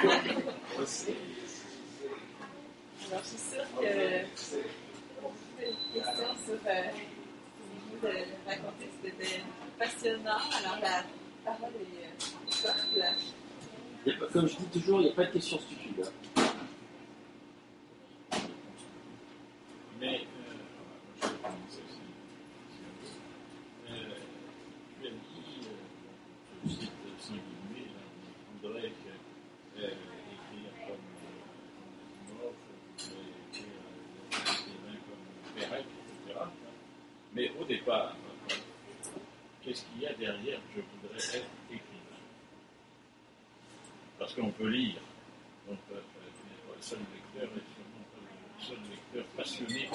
Alors, je suis sûre que beaucoup de questions sur euh, de raconter, c'était passionnant. Alors, la parole est euh, pas- comme je dis toujours, il n'y a pas de questions stupides. hein. Mais, euh, je vais commencer aussi. Euh, tu as dit, euh, je cite sans guillemets, là, on voudrait que, euh, écrire comme euh, Moff, on voudrait écrire euh, des mains comme Perec, etc. Mais au départ, euh, qu'est-ce qu'il y a derrière Je voudrais être écrivain Parce qu'on peut lire. Donc, euh, tu n'es pas le seul lecteur et sûrement pas le seul lecteur passionné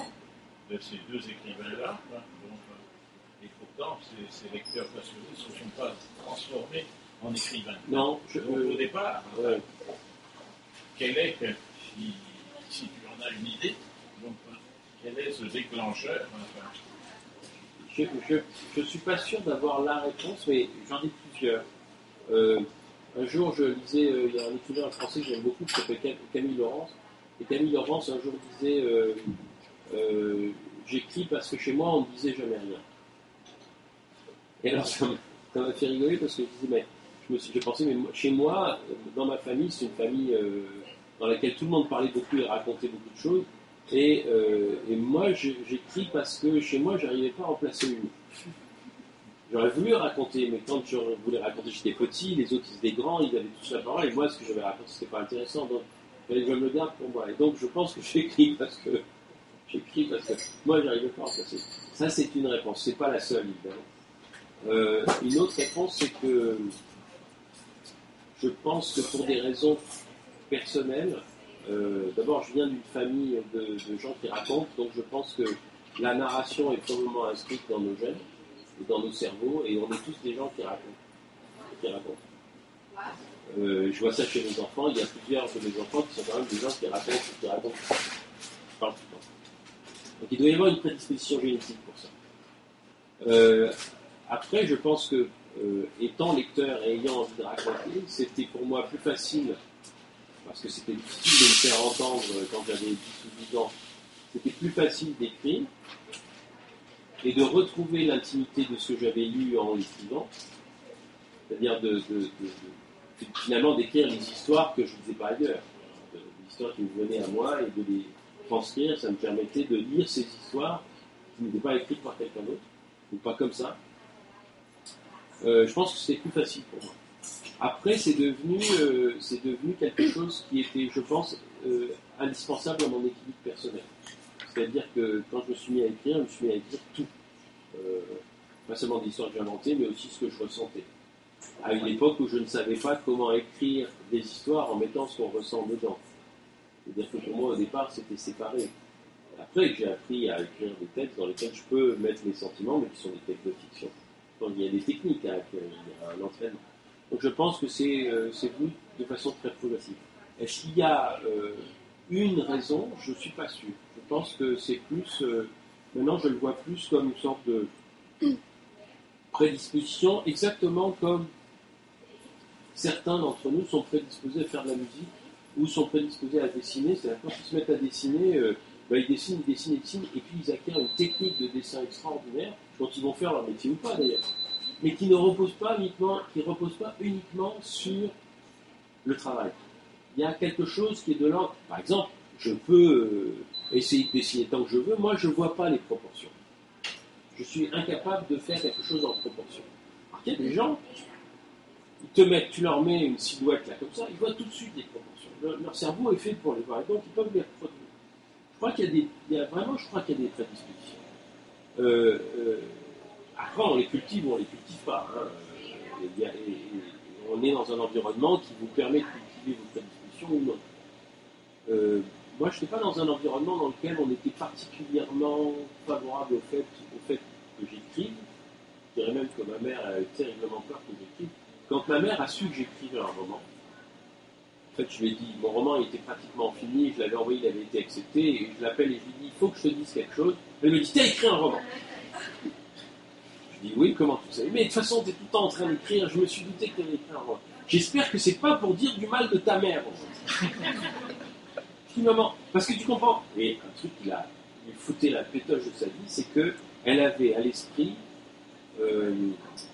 de ces deux écrivains-là. hein. Donc, euh, et pourtant, ces, ces lecteurs passionnés ne se sont pas transformés en écrivains. Non, je, Donc, euh, au départ, ouais. Est, que- si, si tu en as une idée, donc, euh, quel est ce déclencheur Je ne suis pas sûr d'avoir la réponse, mais j'en ai plusieurs. Euh, un jour, je lisais, euh, il y a un écrivain français que j'aime beaucoup qui s'appelle Cam- Camille Laurence. Et Camille Laurence, un jour, disait euh, euh, J'écris parce que chez moi, on ne disait jamais rien. Et alors, ça m'a fait rigoler parce que je disais Mais je me suis- j'ai pensé, mais chez moi, euh, dans ma famille, c'est une famille euh, dans laquelle tout le monde parlait beaucoup et racontait beaucoup de choses. Et, euh, moi, j'écris parce que chez moi, j'arrivais pas à remplacer une. J'aurais voulu raconter, mais quand je voulais raconter, j'étais petit, les autres, ils étaient grands, ils avaient tous la parole, et moi, ce que j'avais raconté, c'était pas intéressant, donc je me le garde pour moi. Et donc, je pense que j'écris parce que j'écris parce que moi, j'arrivais pas à remplacer. Ça, c'est une réponse, c'est pas la seule, évidemment. Euh, une autre réponse, c'est que je pense que pour des raisons personnelles, euh, d'abord, je viens d'une famille de, gens qui racontent, donc je pense que la narration est probablement inscrite dans nos gènes dans nos cerveaux, et on est tous des gens qui racontent. Qui racontent. Euh, je vois ça chez mes enfants, il y a plusieurs de mes enfants qui sont quand même des gens qui racontent, qui racontent. Temps. Donc il doit y avoir une prédisposition génétique pour ça. Euh, après, je pense que, étant lecteur et ayant envie de raconter, c'était pour moi plus facile, parce que c'était difficile de me faire entendre quand j'avais 10 ou 12 ans, c'était plus facile d'écrire et de retrouver l'intimité de ce que j'avais lu en l'écrivant, c'est-à-dire de, de- de- finalement d'écrire les histoires que je ne faisais pas ailleurs, de- des histoires qui me venaient à moi et de les transcrire, ça me permettait de lire ces histoires qui n'étaient pas écrites par quelqu'un d'autre, ou pas comme ça. Euh, je pense que c'était plus facile pour moi. Après, c'est devenu, euh, c'est devenu quelque chose qui était, je pense, euh, indispensable à mon équilibre personnel. C'est-à-dire que quand je me suis mis à écrire, je me suis mis à écrire tout. Euh, pas seulement des histoires que j'inventais, mais aussi ce que je ressentais. À une époque où je ne savais pas comment écrire des histoires en mettant ce qu'on ressent dedans. C'est-à-dire que pour moi, au départ, c'était séparé. Après, j'ai appris à écrire des textes dans lesquels je peux mettre mes sentiments, mais qui sont des textes de fiction. Donc, il y a des techniques à il y a un entraînement. Donc, je pense que c'est euh, de façon très progressive. Est-ce qu'il y a euh, une raison? Je ne suis pas sûr. Je pense que c'est plus. euh, maintenant, je le vois plus comme une sorte de prédisposition, exactement comme certains d'entre nous sont prédisposés à faire de la musique ou sont prédisposés à dessiner. C'est-à-dire quand ils se mettent à dessiner, euh, ben, ils dessinent, ils dessinent, ils dessinent, et puis ils acquièrent une technique de dessin extraordinaire dont ils vont faire leur métier ou pas d'ailleurs, mais qui ne repose pas uniquement, qui repose pas uniquement sur le travail. Il y a quelque chose qui est de l'ordre. Par exemple, je peux euh, essayer de dessiner tant que je veux. Moi, je ne vois pas les proportions. Je suis incapable de faire quelque chose en proportion. Alors qu'il y a des gens, ils te mettent, tu leur mets une silhouette là comme ça, ils voient tout de suite les proportions. Leur, cerveau est fait pour les voir, et donc ils peuvent les reproduire. Je crois qu'il y a des, il y a vraiment, je crois qu'il y a des prédispositions. Euh, euh, on les cultive ou on les cultive pas. hein. On est dans un environnement qui vous permet de cultiver vos prédispositions ou non. Euh, moi, je n'étais pas dans un environnement dans lequel on était particulièrement favorable au fait, au fait que j'écrive. Je dirais même que ma mère a terriblement peur que j'écrive. Quand ma mère a su que j'écrivais un roman, en fait, je lui ai dit, mon roman était pratiquement fini, je l'avais envoyé, il avait été accepté, et je l'appelle et je lui dis, il faut que je te dise quelque chose. Elle me dit, t'as écrit un roman. Oui, comment tu sais? Mais de toute façon, tu es tout le temps en train d'écrire, je me suis douté que tu avais écrit un roman. J'espère que c'est pas pour dire du mal de ta mère. Je dis, maman, parce que tu comprends. Et un truc qui a lui foutait la pétoche de sa vie, c'est que elle avait à l'esprit euh,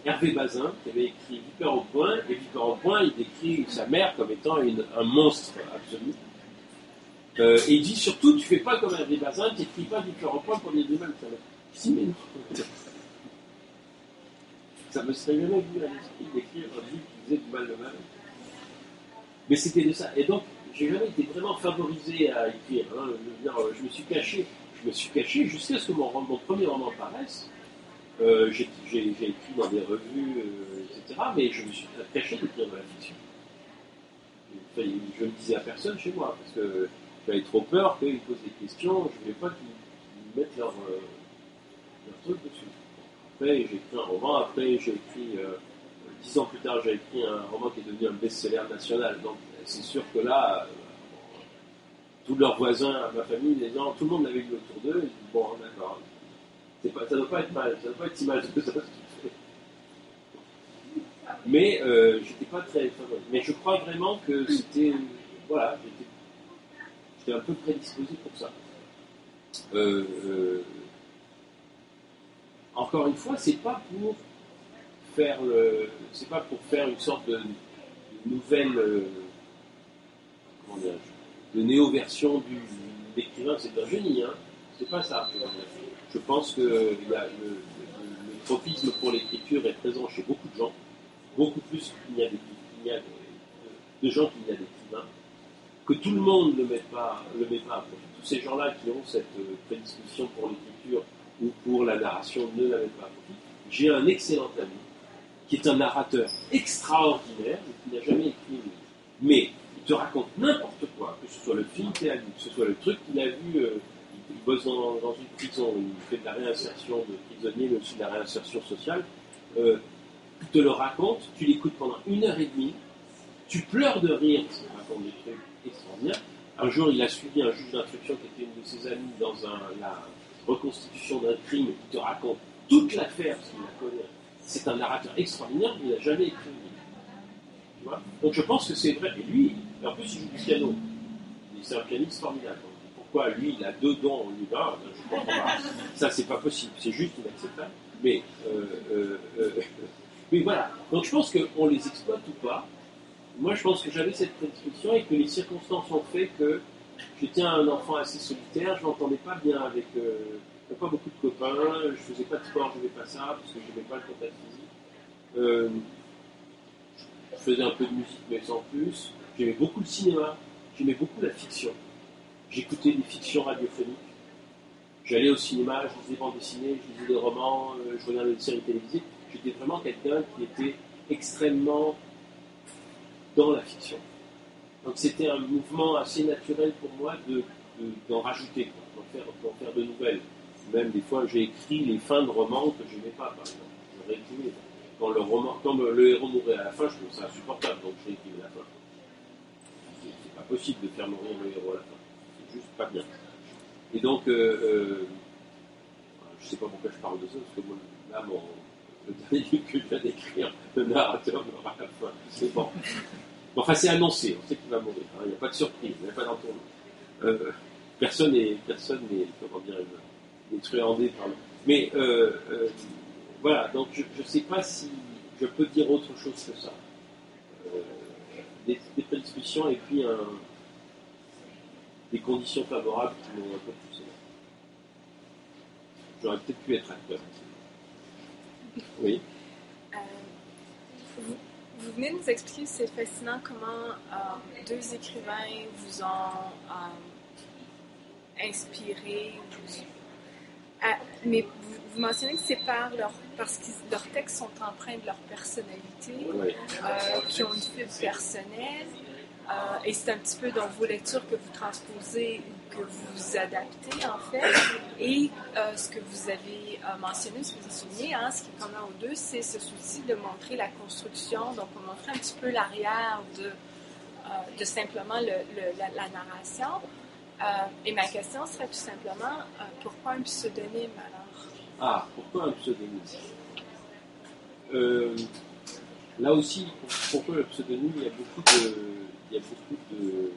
Hervé Bazin qui avait écrit Vipère au point, et Vipère au point, il décrit sa mère comme étant une- un monstre absolu. Euh, et il dit surtout, tu fais pas comme Hervé Bazin, tu n'écris pas Vipère au point pour dire du mal de ta mère. Je dis, mais non. Ça me serait jamais venu à l'esprit d'écrire un livre qui faisait du mal de mal. Mais c'était de ça. Et donc, j'ai jamais été vraiment favorisé à écrire. hein. Je, me suis caché, je me suis caché jusqu'à ce que mon, premier roman paraisse. Euh, j'ai écrit dans des revues, euh, etc. Mais je me suis caché d'écrire de la fiction. Je ne le disais à personne chez moi, parce que j'avais trop peur qu'ils posent des questions, je ne voulais pas qu'ils qu'ils mettent leur, euh, leur truc dessus. Après, j'ai écrit un roman, après, j'ai écrit, euh, dix ans plus tard, j'ai écrit un roman qui est devenu un best-seller national. Donc, c'est sûr que là, euh, tous leurs voisins, ma famille, les gens, tout le monde l'avait lu autour d'eux, et ils disent, bon, d'accord, c'est pas, ça ne doit pas être mal, ça ne doit pas être si mal que ça. Mais euh, j'étais pas très. Mais je crois vraiment que c'était. Voilà, j'étais- j'étais un peu prédisposé pour ça. Euh, euh, encore une fois, c'est pas pour faire le. C'est pas pour faire une sorte de, nouvelle. euh, comment dirais-je De néo-version du l'écrivain, c'est un génie, hein. C'est pas ça. Je pense que y le, le- tropisme pour l'écriture est présent chez beaucoup de gens beaucoup plus qu'il n'y a, des- y de, gens qu'il y a d'écrivains, que tout le monde ne met pas, le met pas. Tous ces gens-là qui ont cette euh, prédisposition pour l'écriture ou pour la narration ne la mettent pas profit. J'ai un excellent ami qui est un narrateur extraordinaire et qui n'a jamais écrit un livre. Mais il te raconte n'importe quoi, que ce soit le film qu'il a vu, que ce soit le truc qu'il a vu, euh, il, bosse dans, dans une prison, il fait de la réinsertion de prisonniers, mais aussi de la réinsertion sociale. Euh, il te le raconte, tu l'écoutes pendant une heure et demie, tu pleures de rire parce qu'il raconte des trucs extraordinaires. Un jour, il a suivi un juge d'instruction qui était une de ses amies dans un- la reconstitution d'un crime qui te raconte toute l'affaire. C'est un narrateur extraordinaire, mais il n'a jamais écrit un livre. Tu vois? Donc je pense que c'est vrai. Et lui, en plus, il joue du piano. C'est un pianiste formidable. Pourquoi lui, il a deux dons au livre Je comprends pas. Ça, c'est pas possible. C'est juste inacceptable. Mais euh, euh, euh, oui, voilà. Donc je pense qu'on les exploite ou pas. Moi, je pense que j'avais cette prédisposition et que les circonstances ont fait que j'étais un enfant assez solitaire. Je m'entendais pas bien avec. Euh, pas beaucoup de copains. Je faisais pas de sport, je faisais pas ça parce que je n'aimais pas le contact physique. Euh, je faisais un peu de musique, mais sans plus. J'aimais beaucoup le cinéma. J'aimais beaucoup la fiction. J'écoutais des fictions radiophoniques. J'allais au cinéma, je lisais des bandes dessinées, je lisais des romans, euh, je regardais des séries télévisées. J'étais vraiment quelqu'un qui était extrêmement dans la fiction. Donc c'était un mouvement assez naturel pour moi de, de- d'en rajouter, d'en, faire, d'en faire de nouvelles. Même des fois, j'ai écrit les fins de romans que je n'aimais pas, par exemple. Quand le, quand le héros mourait à la fin, je trouvais ça insupportable, donc j'ai écrit la fin. C'est, pas possible de faire mourir le héros à la fin. C'est juste pas bien. Et donc, euh, euh, je sais pas pourquoi je parle de ça, parce que moi, là, mon, le dernier livre que je viens d'écrire, le narrateur meurt à la fin. C'est bon. Enfin, c'est annoncé, on sait qu'il va mourir. hein, Il n'y a pas de surprise, il n'y a pas d'entournement. Euh, personne n'est, personne n'est, comment dire, truandé par le... Mais euh, euh, voilà, donc je ne sais pas si je peux dire autre chose que ça. Des, des prédispositions et puis un, des conditions favorables qui m'ont un peu poussé. J'aurais peut-être pu être acteur. Oui. Euh, vous, venez de nous expliquer, c'est fascinant comment euh, deux écrivains vous ont euh, inspiré. vous- Ah, mais vous, vous mentionnez que c'est par leur, parce que leurs textes sont empreints de leur personnalité, euh, qui ont une fibre personnelle. euh, et c'est un petit peu dans vos lectures que vous transposez que vous adaptez en fait. Et euh, ce que vous avez euh, mentionné, ce que vous avez souligné, hein, ce qui est commun aux deux, c'est ce souci de montrer la construction, donc on montrer un petit peu l'arrière de, euh, simplement le- le- la, narration. Et ma question serait tout simplement, pourquoi un pseudonyme alors? Ah, pourquoi un pseudonyme? Là aussi, pourquoi le pseudonyme? Il il y a beaucoup de,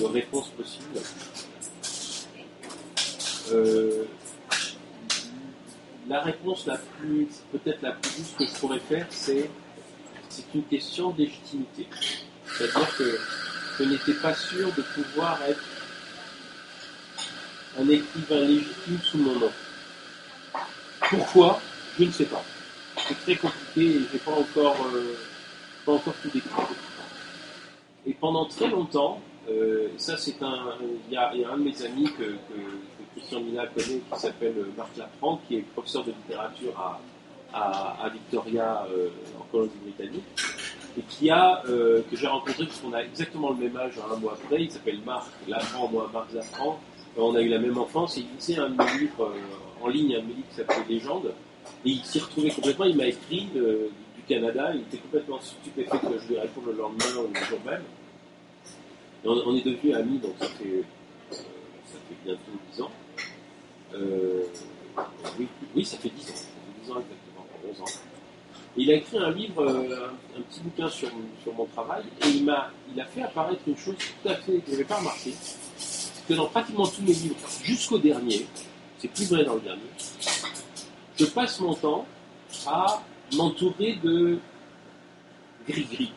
de réponses. Euh, la réponse la plus, peut-être la plus juste que je pourrais faire, c'est c'est une question de légitimité. C'est-à-dire que je n'étais pas sûr de pouvoir être un écrivain légitime sous mon nom. Pourquoi? Je ne sais pas. C'est très compliqué et je n'ai pas encore, euh, pas encore tout découvert. Et pendant très longtemps, euh, ça c'est un, il y, a un de mes amis que, Christian Mina connaît qui s'appelle Marc Lafranc, qui est professeur de littérature à, Victoria euh, en Colombie-Britannique et qui a, que j'ai rencontré parce qu'on a exactement le même âge un mois après, il s'appelle Marc Lafranc, moi Marc Lafranc, on a eu la même enfance, et il lisait un de mes livres euh, en ligne, un de mes livres qui s'appelait Légende, et il s'y retrouvait complètement, il m'a écrit du Canada, il était complètement stupéfait que je lui réponde le lendemain ou le jour même. On, est devenus amis, donc ça fait, euh, ça fait bientôt 10 ans. Euh, oui, ça fait 10 ans, ça fait 10 ans exactement, 11 ans. il a écrit un livre, un, petit bouquin sur, mon travail, et il a fait apparaître une chose tout à fait que je n'avais pas remarqué que dans pratiquement tous mes livres, jusqu'au dernier, c'est plus vrai dans le dernier, je passe mon temps à m'entourer de gris-gris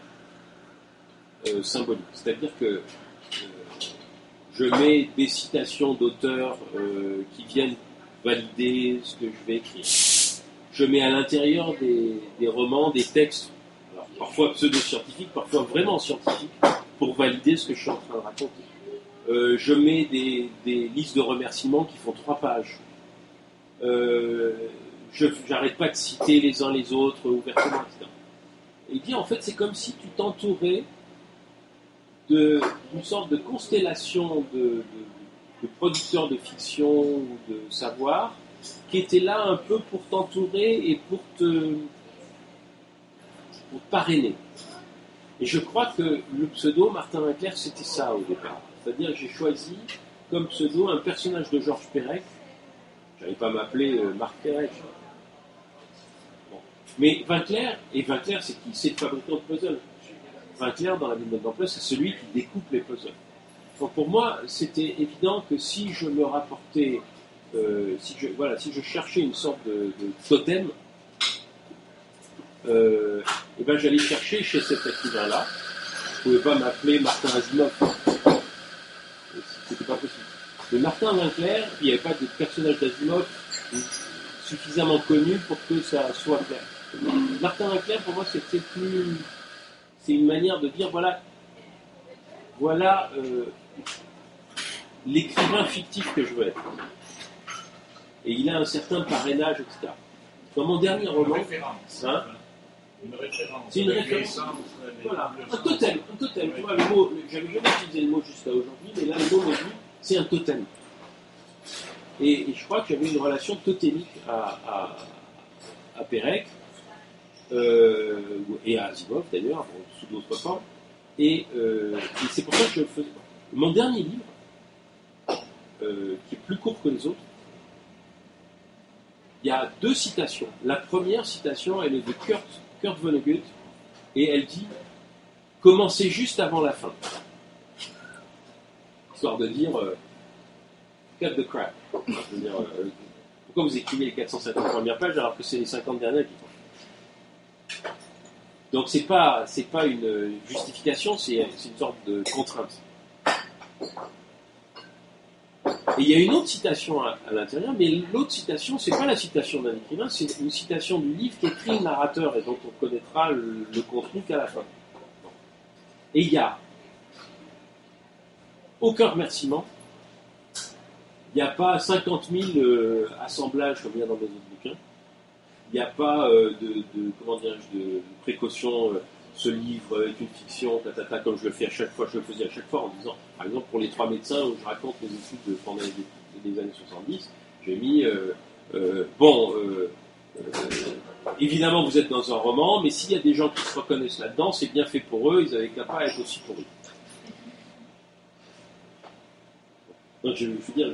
euh, symboliques. C'est-à-dire que euh, je mets des citations d'auteurs euh, qui viennent valider ce que je vais écrire. Je mets à l'intérieur des, des, romans des textes, parfois pseudo-scientifiques, parfois vraiment scientifiques, pour valider ce que je suis en train de raconter. Je mets des, listes de remerciements qui font trois pages. Je n'arrête pas de citer les uns les autres ouvertement, etc. Et dit en fait c'est comme si tu t'entourais d'une sorte de constellation de, producteurs de fiction ou de savoir qui étaient là un peu pour t'entourer et pour te, pour parrainer. Et je crois que le pseudo Martin Winkler c'était ça au départ. C'est-à-dire j'ai choisi comme pseudo un personnage de Georges Perec. Je n'allais pas m'appeler euh, Marc Perec. Mais Vinclair, et Vinclair, c'est qui? C'est le fabricant de puzzles. Vinclair, dans la ville d'emploi, c'est celui qui découpe les puzzles. Donc pour moi, c'était évident que si je me rapportais, euh, si, je, voilà, si je cherchais une sorte de, totem, et euh, eh ben j'allais chercher chez cet écrivain-là. Je ne pouvais pas m'appeler Martin Asimov c'était pas possible. Mais Martin Winkler, il n'y avait pas de personnage d'Asimov suffisamment connu pour que ça soit clair. Martin Winkler, pour moi, c'était plus. C'est une manière de dire voilà, voilà euh, l'écrivain fictif que je veux être. Et il a un certain parrainage, etc. Dans mon dernier roman, hein, une référence. C'est une référence. Voilà, un totem. Un totem. Tu vois, le mot, j'avais jamais utilisé le mot jusqu'à aujourd'hui, mais là, le mot dit, c'est un totem. Et, je crois que j'avais une relation totémique à, à, à Pérec, euh, et à Asimov d'ailleurs, sous d'autres formes. Et, euh, et c'est pour ça que je faisais. Mon dernier livre, euh, qui est plus court que les autres, il y a deux citations. La première citation, elle est de Kurt Kurt Vonnegut, et elle dit commencez juste avant la fin. Histoire de dire euh, cut the crap. Euh, pourquoi vous écrivez les 450 premières pages alors que c'est les 50 dernières qui font Donc c'est pas c'est pas une justification, c'est une sorte de contrainte. Et il y a une autre citation à, l'intérieur, mais l'autre citation, c'est pas la citation d'un écrivain, c'est une citation du livre qu'écrit le narrateur et dont on connaîtra le, contenu qu'à la fin. Et il y a aucun remerciement, il n'y a pas 50 000 euh, assemblages comme il y a dans mes autres bouquins, il n'y a pas euh, de, comment de précaution. Euh, ce livre est une fiction, tatata, comme je le fais à chaque fois, je le faisais à chaque fois en disant, par exemple, pour les trois médecins où je raconte mes études pendant les, années 70, j'ai mis, euh, bon, évidemment vous êtes dans un roman, mais s'il y a des gens qui se reconnaissent là-dedans, c'est bien fait pour eux, ils avaient qu'à pas être aussi pourris. Donc je veux dire.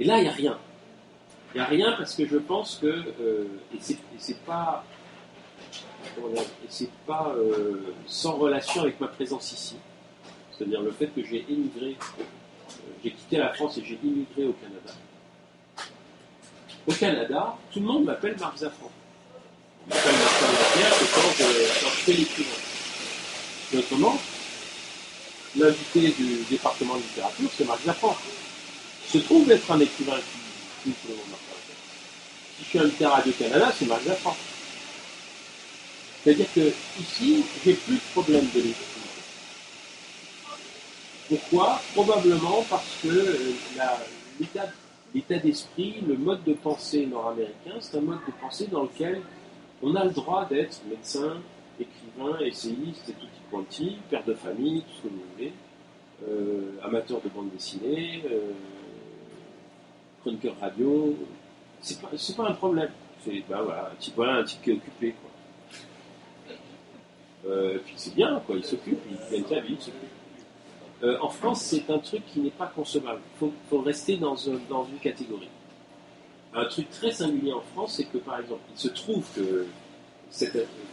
Et là, il n'y a rien. Il n'y a rien parce que je pense que, euh, et c'est pas, c'est pas euh, sans relation avec ma présence ici. C'est-à-dire le fait que j'ai émigré, euh, j'ai quitté la France et j'ai immigré au Canada. Au Canada, tout le monde m'appelle Marc Zafran. On m'appelle Lambert que quand je, quand je fais l'écrivain. Et autrement, l'invité du département de littérature, c'est Marc Zafran. Il se trouve être un écrivain qui, tout. Si je suis invité à Radio-Canada, c'est Marc Zafran. C'est-à-dire que ici, j'ai plus de problème de légitimité. Pourquoi? Probablement parce que euh, l'état d'esprit, le mode de pensée nord-américain, c'est un mode de pensée dans lequel on a le droit d'être médecin, écrivain, essayiste et tutti quanti, père de famille, tout ce que vous voulez, euh, amateur de bande dessinée, euh, chroniqueur radio. C'est pas, pas un problème. C'est ben voilà, un type, voilà, qui est occupé. Euh, puis c'est bien, quoi. Il s'occupe, il gagne sa vie. Euh, en France, c'est un truc qui n'est pas concevable. Il faut, rester dans, un- dans une catégorie. Un truc très singulier en France, c'est que par exemple, il se trouve que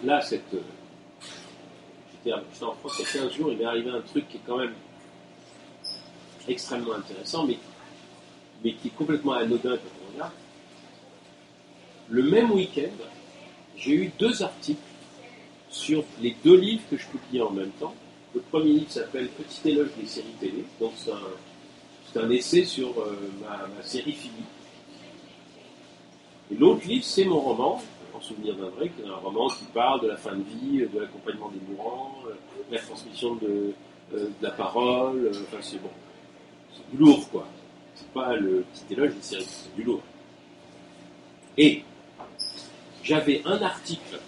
là, cette, j'étais en France il y a 15 jours, il m'est arrivé un truc qui est quand même extrêmement intéressant, mais, mais qui est complètement anodin quand on regarde. Le même week-end, j'ai eu deux articles sur les deux livres que je publiais en même temps. Le premier livre s'appelle Petit éloge des séries télé, donc c'est un, essai sur euh, ma, série finie. Et l'autre livre, c'est mon roman, En souvenir d'un vrai, qui est un roman qui parle de la fin de vie, de l'accompagnement des mourants, euh, de la transmission de, euh, de la parole, euh, enfin c'est bon. C'est lourd, quoi. Pas le petit éloge c'est du lourd. Et j'avais un article,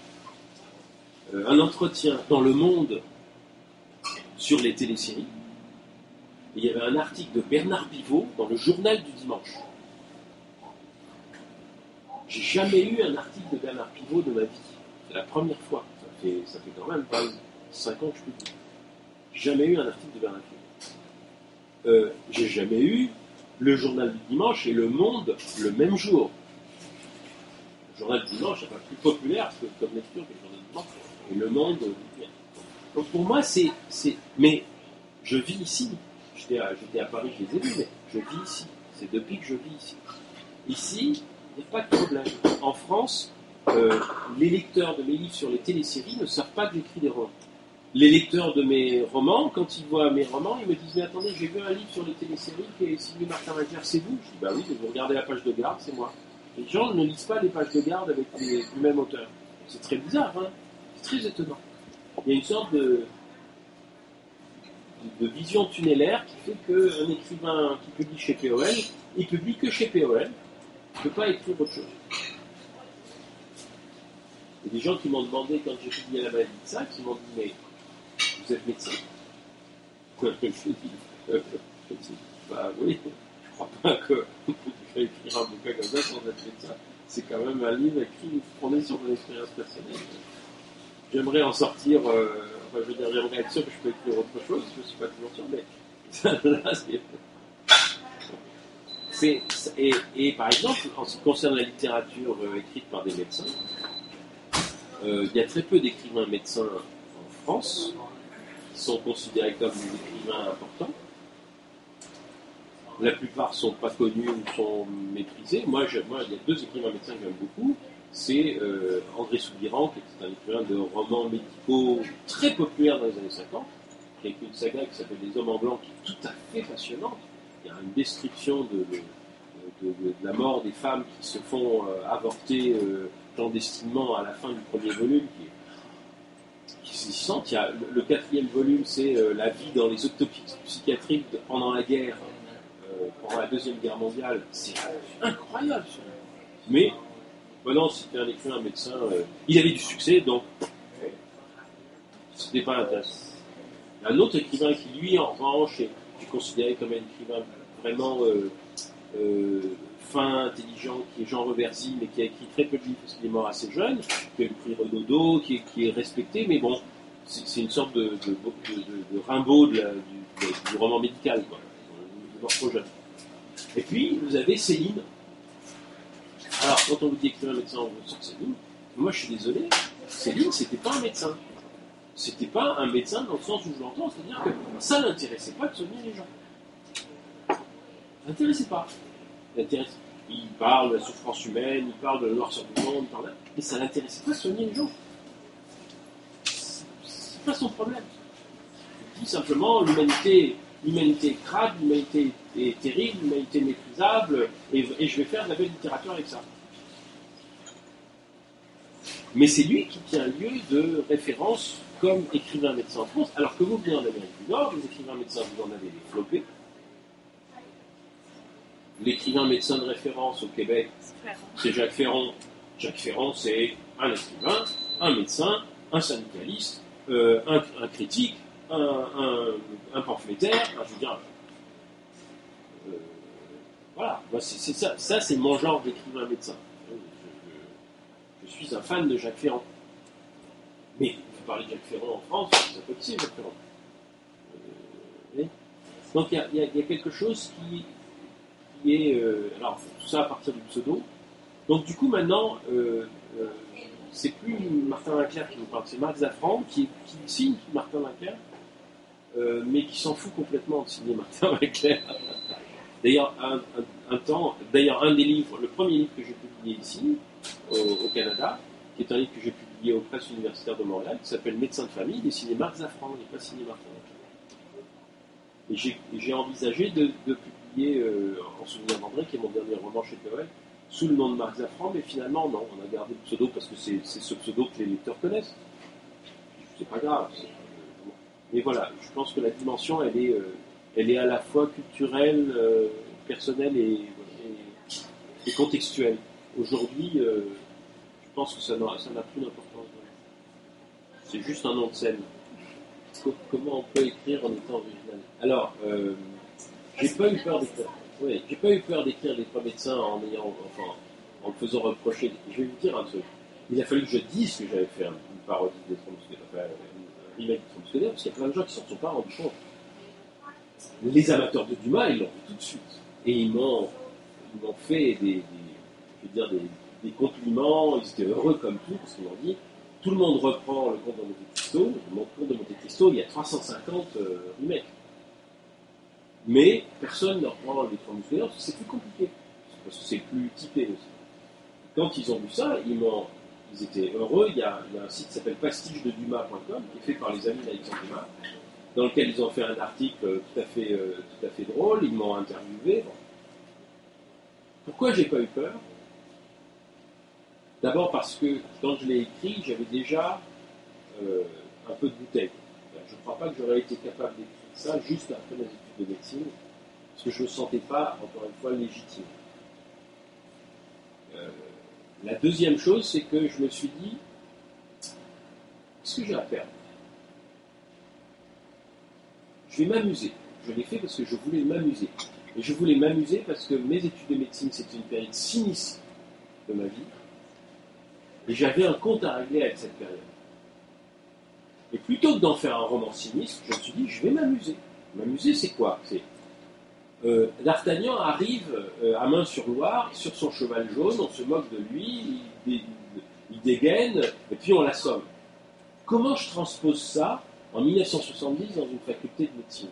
euh, un entretien dans Le Monde sur les téléséries. Et il y avait un article de Bernard Pivot dans le journal du dimanche. J'ai jamais eu un article de Bernard Pivot de ma vie. C'est la première fois. Ça fait, ça fait quand même pas 5 ans je. J'ai jamais eu un article de Bernard Pivot. Euh, J'ai jamais eu le journal du dimanche et le monde le même jour. Le journal du dimanche n'est pas plus populaire que, comme lecture que le journal du dimanche. Et le monde. euh, donc pour moi, c'est. Mais je vis ici. J'étais à, à Paris, je les ai vus, mais je vis ici. C'est depuis que je vis ici. Ici, il n'y a pas de problème. En France, euh, les lecteurs de mes livres sur les téléséries ne savent pas que j'écris des romans. Les lecteurs de mes romans, quand ils voient mes romans, ils me disent Mais attendez, j'ai vu un livre sur les téléséries qui est signé Martin Macaire, c'est vous? Je dis Bah oui, mais vous regardez la page de garde, c'est moi. Les gens ne lisent pas les pages de garde avec les, du même auteur. C'est très bizarre, hein c'est très étonnant. Il y a une sorte de, de vision tunnellaire qui fait qu'un écrivain qui publie chez POL, il publie que chez POL, il ne peut pas écrire autre chose. Il y a des gens qui m'ont demandé, quand j'ai publié la maladie de ça, qui m'ont dit Mais vous êtes médecin Je dis euh, Bah oui, je crois pas que vais écrire un bouquin comme ça sans être médecin. C'est quand même un livre écrit fondé sur mon expérience personnelle. J'aimerais en sortir, euh, enfin je veux dire, j'aimerais que je peux écrire autre chose, je ne suis pas toujours sûr, mais et par exemple, en ce qui concerne la littérature euh, écrite par des médecins, euh, il y a très peu d'écrivains médecins en France sont considérés comme des écrivains importants. La plupart sont pas connus ou sont méprisés. Moi, je- moi, il y a deux écrivains médecins que j'aime beaucoup. C'est euh, André Soubiran, qui est un écrivain de romans médicaux très populaire dans les années 50, qui a écrit une saga qui s'appelle Les Hommes en Blanc, qui est tout à fait passionnante. Il y a une description de, de- de- de- de la mort des femmes qui se font euh, avorter euh, clandestinement à la fin du premier volume, qui est le, quatrième volume, c'est euh, la vie dans les autopsies psychiatriques pendant la guerre, euh, pendant la Deuxième Guerre mondiale. C'est incroyable. ça. Mais, maintenant, c'était un écrivain, un médecin, euh, il avait du succès, donc c'était pas intéressant. Un autre écrivain qui, lui, en revanche, est, est considéré comme un écrivain vraiment fin, intelligent, qui est Jean Reversy, mais qui a écrit très peu de livres parce qu'il est mort assez jeune, qui a eu le prix Renaudot, qui est, respecté, mais bon, c'est une sorte de, Rimbaud du, roman médical, quoi. Mort trop jeune. Et puis, vous avez Céline, Alors, quand on vous dit écrivain médecin, on vous Céline. Moi, je suis désolé, Céline, c'était pas un médecin. C'était pas un médecin dans le sens où je l'entends, c'est-à-dire que ça l'intéressait pas de soigner les gens. Ça l'intéressait pas. L'intéresse- Il parle de la souffrance humaine, il parle de la noirceur du monde, parle mais ça l'intéressait pas soigner les gens. C'est pas son problème. Il dit simplement l'humanité, l'humanité est crade, l'humanité est terrible, l'humanité est méprisable, et, et je vais faire de la belle littérature avec ça. Mais c'est lui qui tient lieu de référence comme écrivain médecin en France, alors que vous venez en Amérique du Nord, les écrivains médecins, vous en avez flopés. L'écrivain médecin de référence au Québec, c'est Jacques Ferron. Jacques Ferron, c'est un écrivain, un médecin, un syndicaliste, euh, un, un critique, un, un, un pamphlétaire, je veux dire. euh, voilà, Moi, c'est c'est ça, ça c'est mon genre d'écrivain médecin. Je, je- je suis un fan de Jacques Ferrand. Mais vous parlez de Jacques Ferrand en France, ça peut qui c'est Jacques Ferrand Euh. Donc y y il y a quelque chose qui, euh, alors, tout ça à partir du pseudo. Donc, du coup, maintenant, euh, euh, c'est plus Martin Linclair qui nous parle, c'est Marc Zafran qui, qui signe Martin euh, mais qui s'en fout complètement de signer Martin Linclair. D'ailleurs, un, temps, d'ailleurs, un des livres, le premier livre que j'ai publié ici, au, Canada, qui est un livre que j'ai publié aux presses universitaires de Montréal, qui s'appelle Médecin de famille, il est signé Marc Zafran, il n'est pas signé Martin j'ai- et j'ai envisagé de, de publier euh, En souvenir d'André, qui est mon dernier roman chez Perel, sous le nom de Marc Zafran, mais finalement, non, on a gardé le pseudo parce que c'est ce pseudo que les lecteurs connaissent. C'est pas grave. Mais voilà, je pense que la dimension, elle est, euh, elle est à la fois culturelle, euh, personnelle et, contextuelle. Aujourd'hui, je pense que ça n'a plus d'importance. C'est juste un nom de scène. Co- Comment on peut écrire en étant original? Alors, j'ai pas eu peur d'écrire. Oui, j'ai pas eu peur d'écrire les trois médecins en ayant, enfin, en me faisant reprocher. Je vais vous dire un truc. Il a fallu que je dise que j'avais fait un- une parodie des trois mousquetaires, un remake des trois parce qu'il y a plein de gens qui s'en sont pas rendus compte. Les amateurs de Dumas, ils l'ont vu tout de suite. Et ils m'ont, fait des compliments, ils étaient heureux comme tout, parce qu'ils m'ont dit, tout le monde reprend le conte de Monte Cristo, le conte de Monte Cristo, il y a 350 euh, remakes. Mais personne ne reprend les trois mousquetaires parce que c'est plus compliqué. Parce que c'est plus typé aussi. Quand ils ont vu ça, ils, m'ont, ils étaient heureux. Il y, a, un site qui s'appelle pastichededumas.com qui est fait par les amis d'Alexandre Dumas, dans lequel ils ont fait un article euh, tout à fait, euh, tout à fait drôle. Ils m'ont interviewé. Bon. Pourquoi j'ai pas eu peur? D'abord parce que quand je l'ai écrit, j'avais déjà euh, un peu de bouteille. Je ne crois pas que j'aurais été capable d'écrire ça juste après mes études de médecine, parce que je ne me sentais pas, encore une fois, légitime. Euh, la deuxième chose, c'est que je me suis dit, qu'est-ce que j'ai à perdre? Je vais m'amuser. Je l'ai fait parce que je voulais m'amuser. Et je voulais m'amuser parce que mes études de médecine, c'était une période sinistre de ma vie. Et j'avais un compte à régler avec cette période. Et plutôt que d'en faire un roman sinistre, je me suis dit, je vais m'amuser. M'amuser, c'est quoi? C'est euh, D'Artagnan arrive euh, à main sur Loire, sur son cheval jaune, on se moque de lui, il, dé- il dégaine, et puis on l'assomme. Comment je transpose ça en 1970 dans une faculté de médecine?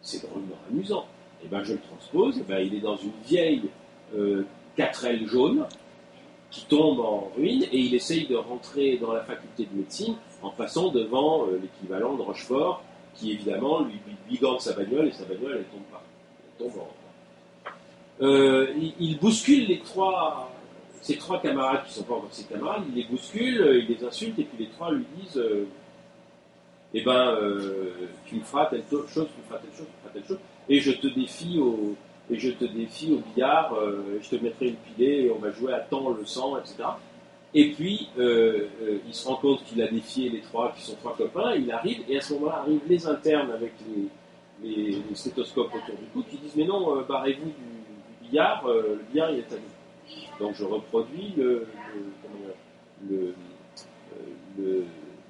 C'est drôlement amusant. Et ben je le transpose, et ben il est dans une vieille euh, 4L jaune qui tombe en ruine et il essaye de rentrer dans la faculté de médecine en passant devant euh, l'équivalent de Rochefort qui évidemment lui, bigorde sa bagnole et sa bagnole elle tombe pas. Tombe. Euh, il, bouscule les trois, ses trois camarades qui sont pas encore ses camarades, il les bouscule, euh, il les insulte et puis les trois lui disent euh, Eh ben, tu me feras telle chose, tu me feras telle chose, tu me feras telle chose, et je te défie au, et je te défie au billard, je te mettrai une pilée et on va jouer à temps le sang, etc. Et puis, euh, euh, il se rend compte qu'il a défié les trois, qui sont trois copains, il arrive, et à ce moment-là arrivent les internes avec les, les, stéthoscopes autour du cou qui disent Mais non, euh, barrez-vous du, billard, le billard il est à nous. Donc je reproduis le,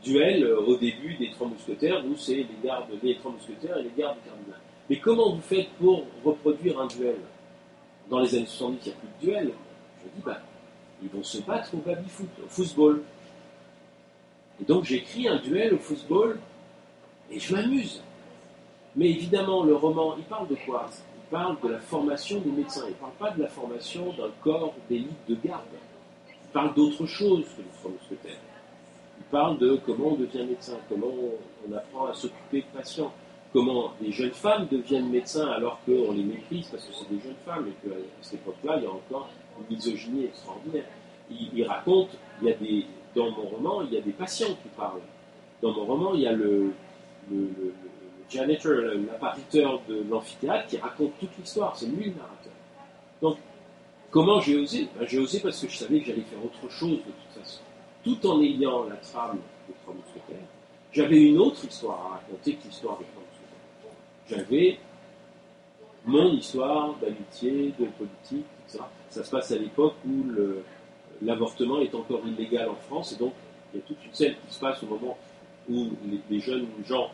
duel au début des Trois Mousquetaires, où c'est les gardes, les Trois Mousquetaires et les gardes du cardinal. Mais comment vous faites pour reproduire un duel? Dans les années 70, il n'y a plus de duel. Je dis, bah, ils vont se battre au baby-foot, au football. Et donc j'écris un duel au football et je m'amuse. Mais évidemment, le roman, il parle de quoi? Il parle de la formation des médecins. Il ne parle pas de la formation d'un corps d'élite de garde. Il parle d'autre chose que les trois. Il parle de comment on devient médecin, comment on apprend à s'occuper de patients, comment des jeunes femmes deviennent médecins alors qu'on les méprise parce que c'est des jeunes femmes et qu'à cette époque-là, il y a encore une misogynie extraordinaire. Il, raconte, il y a des, dans mon roman, il y a des patients qui parlent. Dans mon roman, il y a le, le, janitor, l'appariteur de l'amphithéâtre qui raconte toute l'histoire. C'est lui le narrateur. Donc, comment j'ai osé? Ben, J'ai osé parce que je savais que j'allais faire autre chose de toute façon. Tout en ayant la trame des Trois Mousquetaires, j'avais une autre histoire à raconter que l'histoire des Trois Mousquetaires. J'avais mon histoire d'amitié, de politique, Ça se passe à l'époque où l'avortement est encore illégal en France, et donc il y a toute une scène qui se passe au moment où les, jeunes gens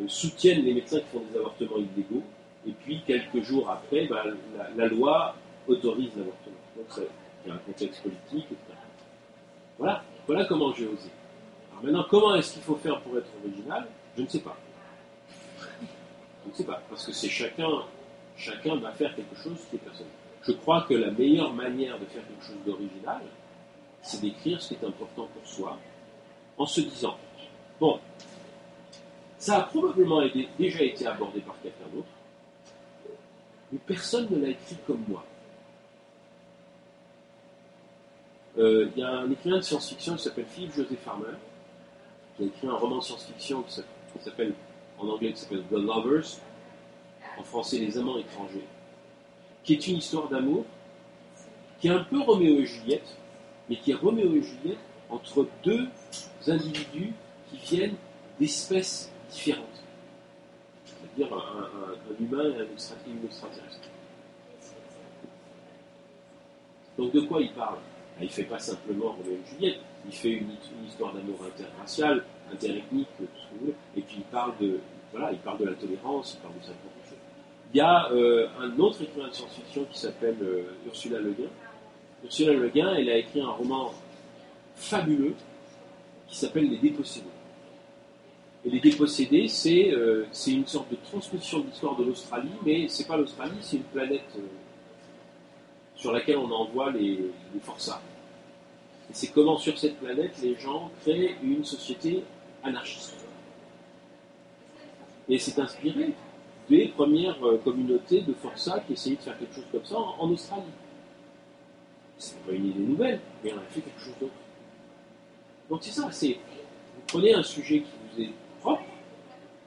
euh, soutiennent les médecins qui font des avortements illégaux, et puis quelques jours après, ben, la, loi autorise l'avortement. Donc il y a un contexte politique, etc. Voilà, voilà comment j'ai osé. Alors maintenant, comment est-ce qu'il faut faire pour être original? Je ne sais pas. Je ne sais pas, parce que c'est chacun, chacun va faire quelque chose qui est personnel. Je crois que la meilleure manière de faire quelque chose d'original, c'est d'écrire ce qui est important pour soi, en se disant, bon, ça a probablement déjà été abordé par quelqu'un d'autre, mais personne ne l'a écrit comme moi. Euh, Il y a un écrivain de science-fiction qui s'appelle Philippe José Farmer, qui a écrit un roman de science-fiction qui s'appelle, en anglais, qui s'appelle The Lovers, en français Les Amants étrangers, qui est une histoire d'amour, qui est un peu Roméo et Juliette, mais qui est Roméo et Juliette entre deux individus qui viennent d'espèces différentes. C'est-à-dire un, humain et un extraterrestre. Donc de quoi il parle? Ben, Il ne fait pas simplement Roméo et Juliette, il fait une, histoire d'amour interracial, interethnique, tout ce que vous voulez, et puis il parle de, voilà, il parle de la tolérance, il parle de ça de choses. Il y a euh, un autre écrivain de science-fiction qui s'appelle euh, Ursula Le Guin. Ursula Le Guin, elle a écrit un roman fabuleux qui s'appelle Les Dépossédés. Et Les Dépossédés, c'est euh, une sorte de transmission de l'histoire de l'Australie, mais c'est pas l'Australie, c'est une planète euh, sur laquelle on envoie les, les forçats. Et c'est comment sur cette planète les gens créent une société anarchiste. Et c'est inspiré des premières euh, communautés de forçats qui essayaient de faire quelque chose comme ça en, Australie. C'est pas une idée nouvelle, mais on a fait quelque chose d'autre. Donc c'est ça, c'est vous prenez un sujet qui vous est propre,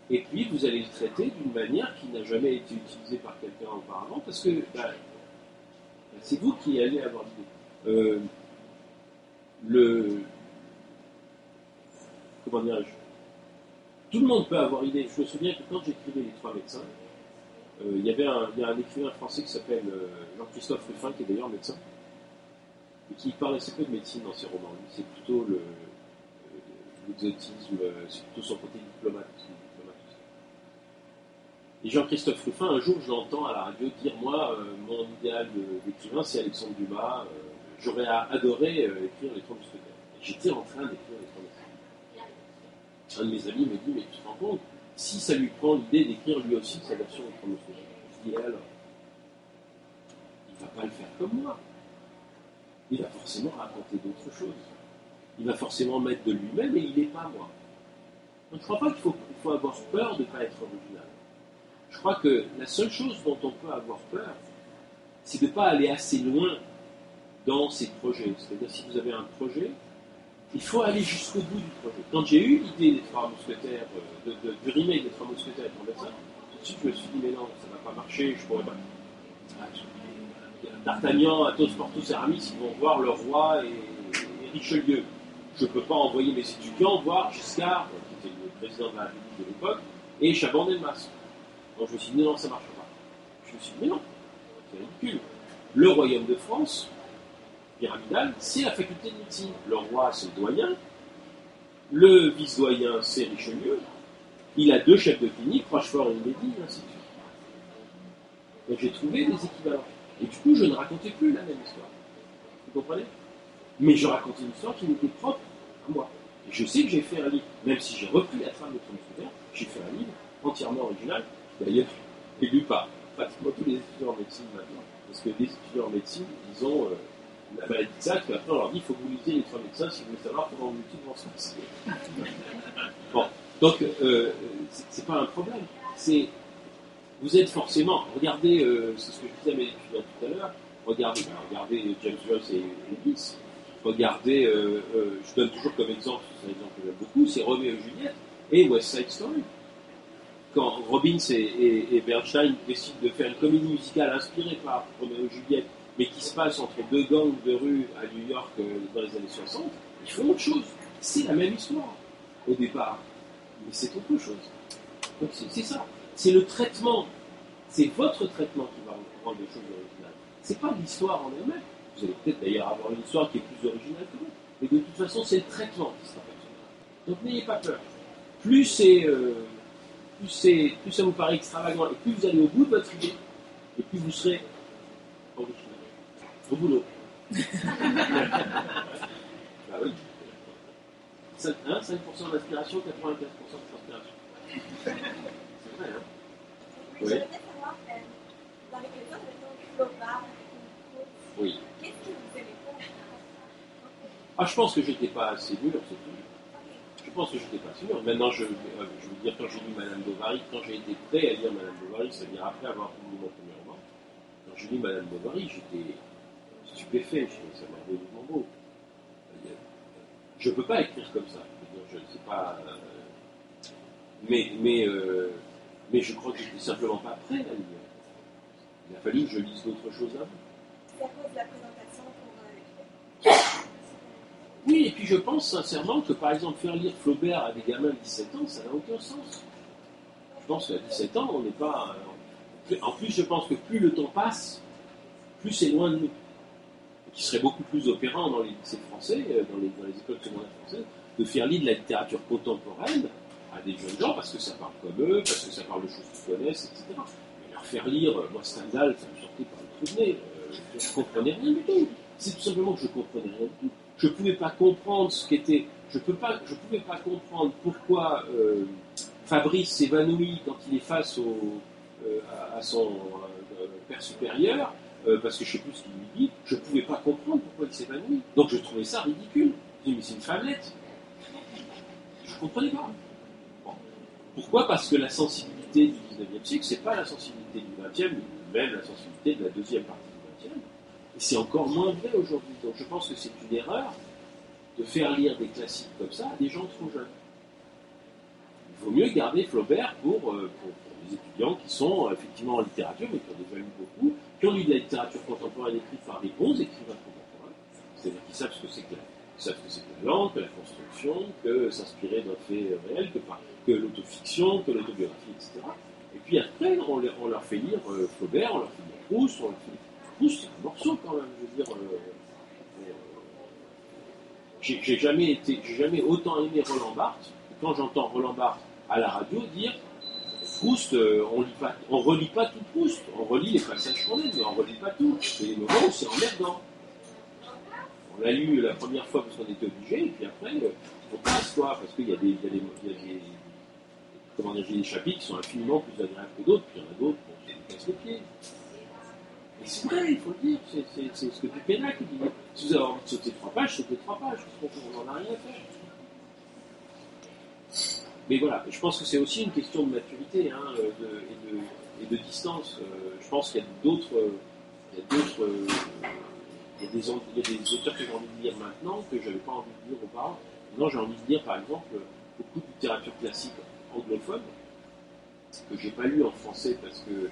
et puis vous allez le traiter d'une manière qui n'a jamais été utilisée par quelqu'un auparavant, parce que ben, c'est vous qui allez avoir l'idée. Euh, le comment dirais-je Tout le monde peut avoir idée. Je me souviens que quand j'écrivais les trois médecins, euh, il y avait un, écrivain français qui s'appelle euh, Jean-Christophe Ruffin, qui est d'ailleurs médecin, et qui parle assez peu de médecine dans ses romans. C'est plutôt euh, l'exotisme, c'est plutôt son côté diplomate. diplomate. Et Jean-Christophe Ruffin, un jour, je l'entends à la radio dire Moi, mon idéal d'écrivain, c'est Alexandre Dumas. J'aurais adoré écrire Les Trois Mousquetaires. Et J'étais en train d'écrire Les Trois. Un de mes amis me dit Mais tu te rends compte Si ça lui prend l'idée d'écrire lui aussi sa version Trois Mousquetaires, je dis alors? Il va pas le faire comme moi. Il va forcément raconter d'autres choses. Il va forcément mettre de lui-même et il n'est pas moi. Donc, je ne crois pas qu'il faut, faut avoir peur de ne pas être original. Je crois que la seule chose dont on peut avoir peur, c'est de ne pas aller assez loin dans ces projets. C'est-à-dire, si vous avez un projet, il faut aller jusqu'au bout du projet. Quand j'ai eu l'idée des Trois Mousquetaires, euh, de, de- du remake des Trois Mousquetaires pour médecin, tout de suite je me suis dit, mais non, ça va pas marcher, je pourrais pas. Je- D'Artagnan, Athos, Porthos Aramis, ils vont voir le roi et, Richelieu. Je ne peux pas envoyer mes étudiants voir Giscard, qui était le président de la République de l'époque, et Chaban-Delmas. Donc je me suis dit, non, ça ne marche pas. Je me suis dit, mais non, c'est ridicule. Le royaume de France, pyramidal, c'est la faculté de médecine. Le roi, c'est doyen. Le vice-doyen, c'est Richelieu. Il a deux chefs de clinique, Rochefort et Médy, et ainsi de suite. Donc j'ai trouvé des équivalents. Et du coup, je ne racontais plus la même histoire. Vous comprenez? Mais je racontais une histoire qui m'était propre à moi. Et je sais que j'ai fait un livre, même si j'ai repris la trame de Thomas j'ai fait un livre entièrement original, d'ailleurs élu par pratiquement tous les étudiants en médecine maintenant. Parce que les étudiants en médecine, ils ont euh, la maladie de Sac, et après on leur dit il faut que vous lisiez les trois médecins si vous voulez savoir comment vos études vont se passer. bon, donc euh, c'est pas un problème. C'est vous êtes forcément, regardez, euh, c'est ce que je disais à mes étudiants tout à l'heure, regardez, ben, regardez James Joyce et Elvis, regardez, euh, euh, je donne toujours comme exemple, c'est un exemple que j'aime beaucoup, c'est Roméo et Juliette et West Side Story. Quand Robbins et, et, et, Bernstein décident de faire une comédie musicale inspirée par Roméo et Juliette, mais qui se passe entre deux gangs de rue à New York dans les années 60, ils font autre chose. C'est la même histoire au départ, mais c'est autre chose. Donc c'est ça c'est le traitement, c'est votre traitement qui va rendre les choses originales. C'est pas l'histoire en elle-même. Vous allez peut-être d'ailleurs avoir une histoire qui est plus originale que vous, mais de toute façon, c'est le traitement qui sera personnel. Donc n'ayez pas peur. Euh, plus c'est, plus ça vous paraît extravagant, et plus vous allez au bout de votre idée, et plus vous serez original. Au boulot. bah oui. 5%, hein, 5 d'inspiration, 95% de transpiration. C'est vrai, hein Oui, je voulais savoir, euh, dans l'écriture de ton Flaubert, Oui. qu'est-ce que vous aimez pas Ah, je pense que j'étais pas assez mûr, c'est tout. Je pense que j'étais pas assez mûr. Maintenant, je, euh, je veux dire, quand j'ai lu Madame Bovary, quand j'ai été prêt à lire Madame Bovary, c'est-à-dire après avoir publié mon premier roman, quand j'ai lu Madame Bovary, j'étais stupéfait, je trouvais ça merveilleusement beau. Je ne peux pas écrire comme ça. Je ne sais pas. euh, mais, mais, euh, mais je crois que j'étais simplement pas prêt à lire. Il a fallu que je lise d'autres choses avant. C'est à cause de la présentation pour euh, Oui, et puis je pense sincèrement que par exemple faire lire Flaubert à des gamins de 17 ans, ça n'a aucun sens. Je pense qu'à 17 ans, on n'est pas. En plus, je pense que plus le temps passe, plus c'est loin de nous. Qui serait beaucoup plus opérant dans les lycées français, euh, dans les, écoles secondaires françaises, de faire lire de la littérature contemporaine à des jeunes gens parce que ça parle comme eux, parce que ça parle de choses qu'ils connaissent, etc. Mais leur faire lire, euh, moi Stendhal, ça me sortait par le trou de nez. Euh, je ne comprenais rien du tout. C'est tout simplement que je ne comprenais rien du tout. Je ne pouvais pas comprendre ce qu'était. Je ne pouvais pas comprendre pourquoi Fabrice s'évanouit quand il est face à, son père supérieur, euh, parce que je ne sais plus ce qu'il lui dit. Je ne pouvais pas comprendre pourquoi il s'évanouit. Donc je trouvais ça ridicule. Je dis, mais c'est une femmelette. Je ne comprenais pas. Pourquoi? Parce que la sensibilité du 19e siècle, c'est pas la sensibilité du 20e, mais même la sensibilité de la deuxième partie du 20e. Et c'est encore moins vrai aujourd'hui. Donc je pense que c'est une erreur de faire lire des classiques comme ça à des gens trop jeunes. Il vaut mieux garder Flaubert pour, euh, pour les étudiants qui sont euh, effectivement en littérature, mais qui ont déjà lu beaucoup, qui ont lu de la littérature contemporaine écrite par des bons écrivains contemporains, c'est-à-dire qui savent ce que c'est que la, que que la langue, que la construction, que s'inspirer d'un fait réel, que, que l'autofiction, que l'autobiographie, etc. Et puis après, on, leur- on leur fait lire euh, Flaubert, on leur fait lire Proust, on leur fait lire Proust, c'est un morceau quand même, je veux dire. euh, euh, j'ai jamais jamais autant aimé Roland Barthes quand j'entends Roland Barthes à la radio dire Proust, euh, on lit relit pas tout Proust, on relit les passages qu'on aime, mais on relit pas tout. C'est des moments où c'est emmerdant. On l'a lu la première fois parce qu'on était obligé, et puis après, euh, on passe quoi, parce qu'il y a des, il y a des, a des- chapitres qui sont infiniment plus agréables que d'autres, puis il y en a d'autres qui nous cassent les pieds. Et c'est vrai, il faut le dire, c'est, ce que Pénac, dit, si vous avez envie de sauter trois pages, sautez trois pages, parce qu'on n'en a rien à faire. Mais voilà, je pense que c'est aussi une question de maturité hein, euh, et, de, distance. Euh, je pense qu'il y a d'autres, il y a d'autres, euh, il des, auteurs que j'ai envie de lire maintenant que je n'avais pas envie de lire auparavant. Maintenant, j'ai envie de lire, par exemple, beaucoup de littérature classique anglophone que j'ai pas lu en français parce que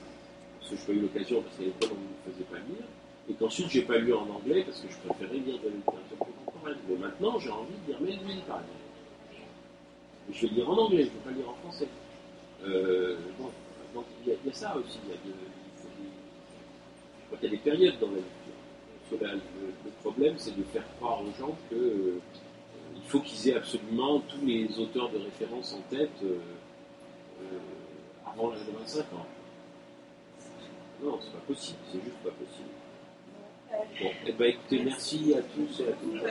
parce que je n'ai pas eu l'occasion parce qu'à l'époque on ne me faisait pas lire, et qu'ensuite j'ai pas lu en anglais parce que je préférais lire de la littérature contemporaine. Mais maintenant, j'ai envie de lire Melville, par exemple. Je vais lire en anglais, je ne vais pas lire en français. Euh, bon, donc il y, a- ça aussi. Il y a qu'il y a des périodes dans la lecture. Là, le, le problème, c'est de faire croire aux gens que euh, faut qu'ils aient absolument tous les auteurs de référence en tête euh, avant l'âge de 25 ans. Non, c'est pas possible, c'est juste pas possible. Bon, eh ben, écoutez, merci à tous et à toutes.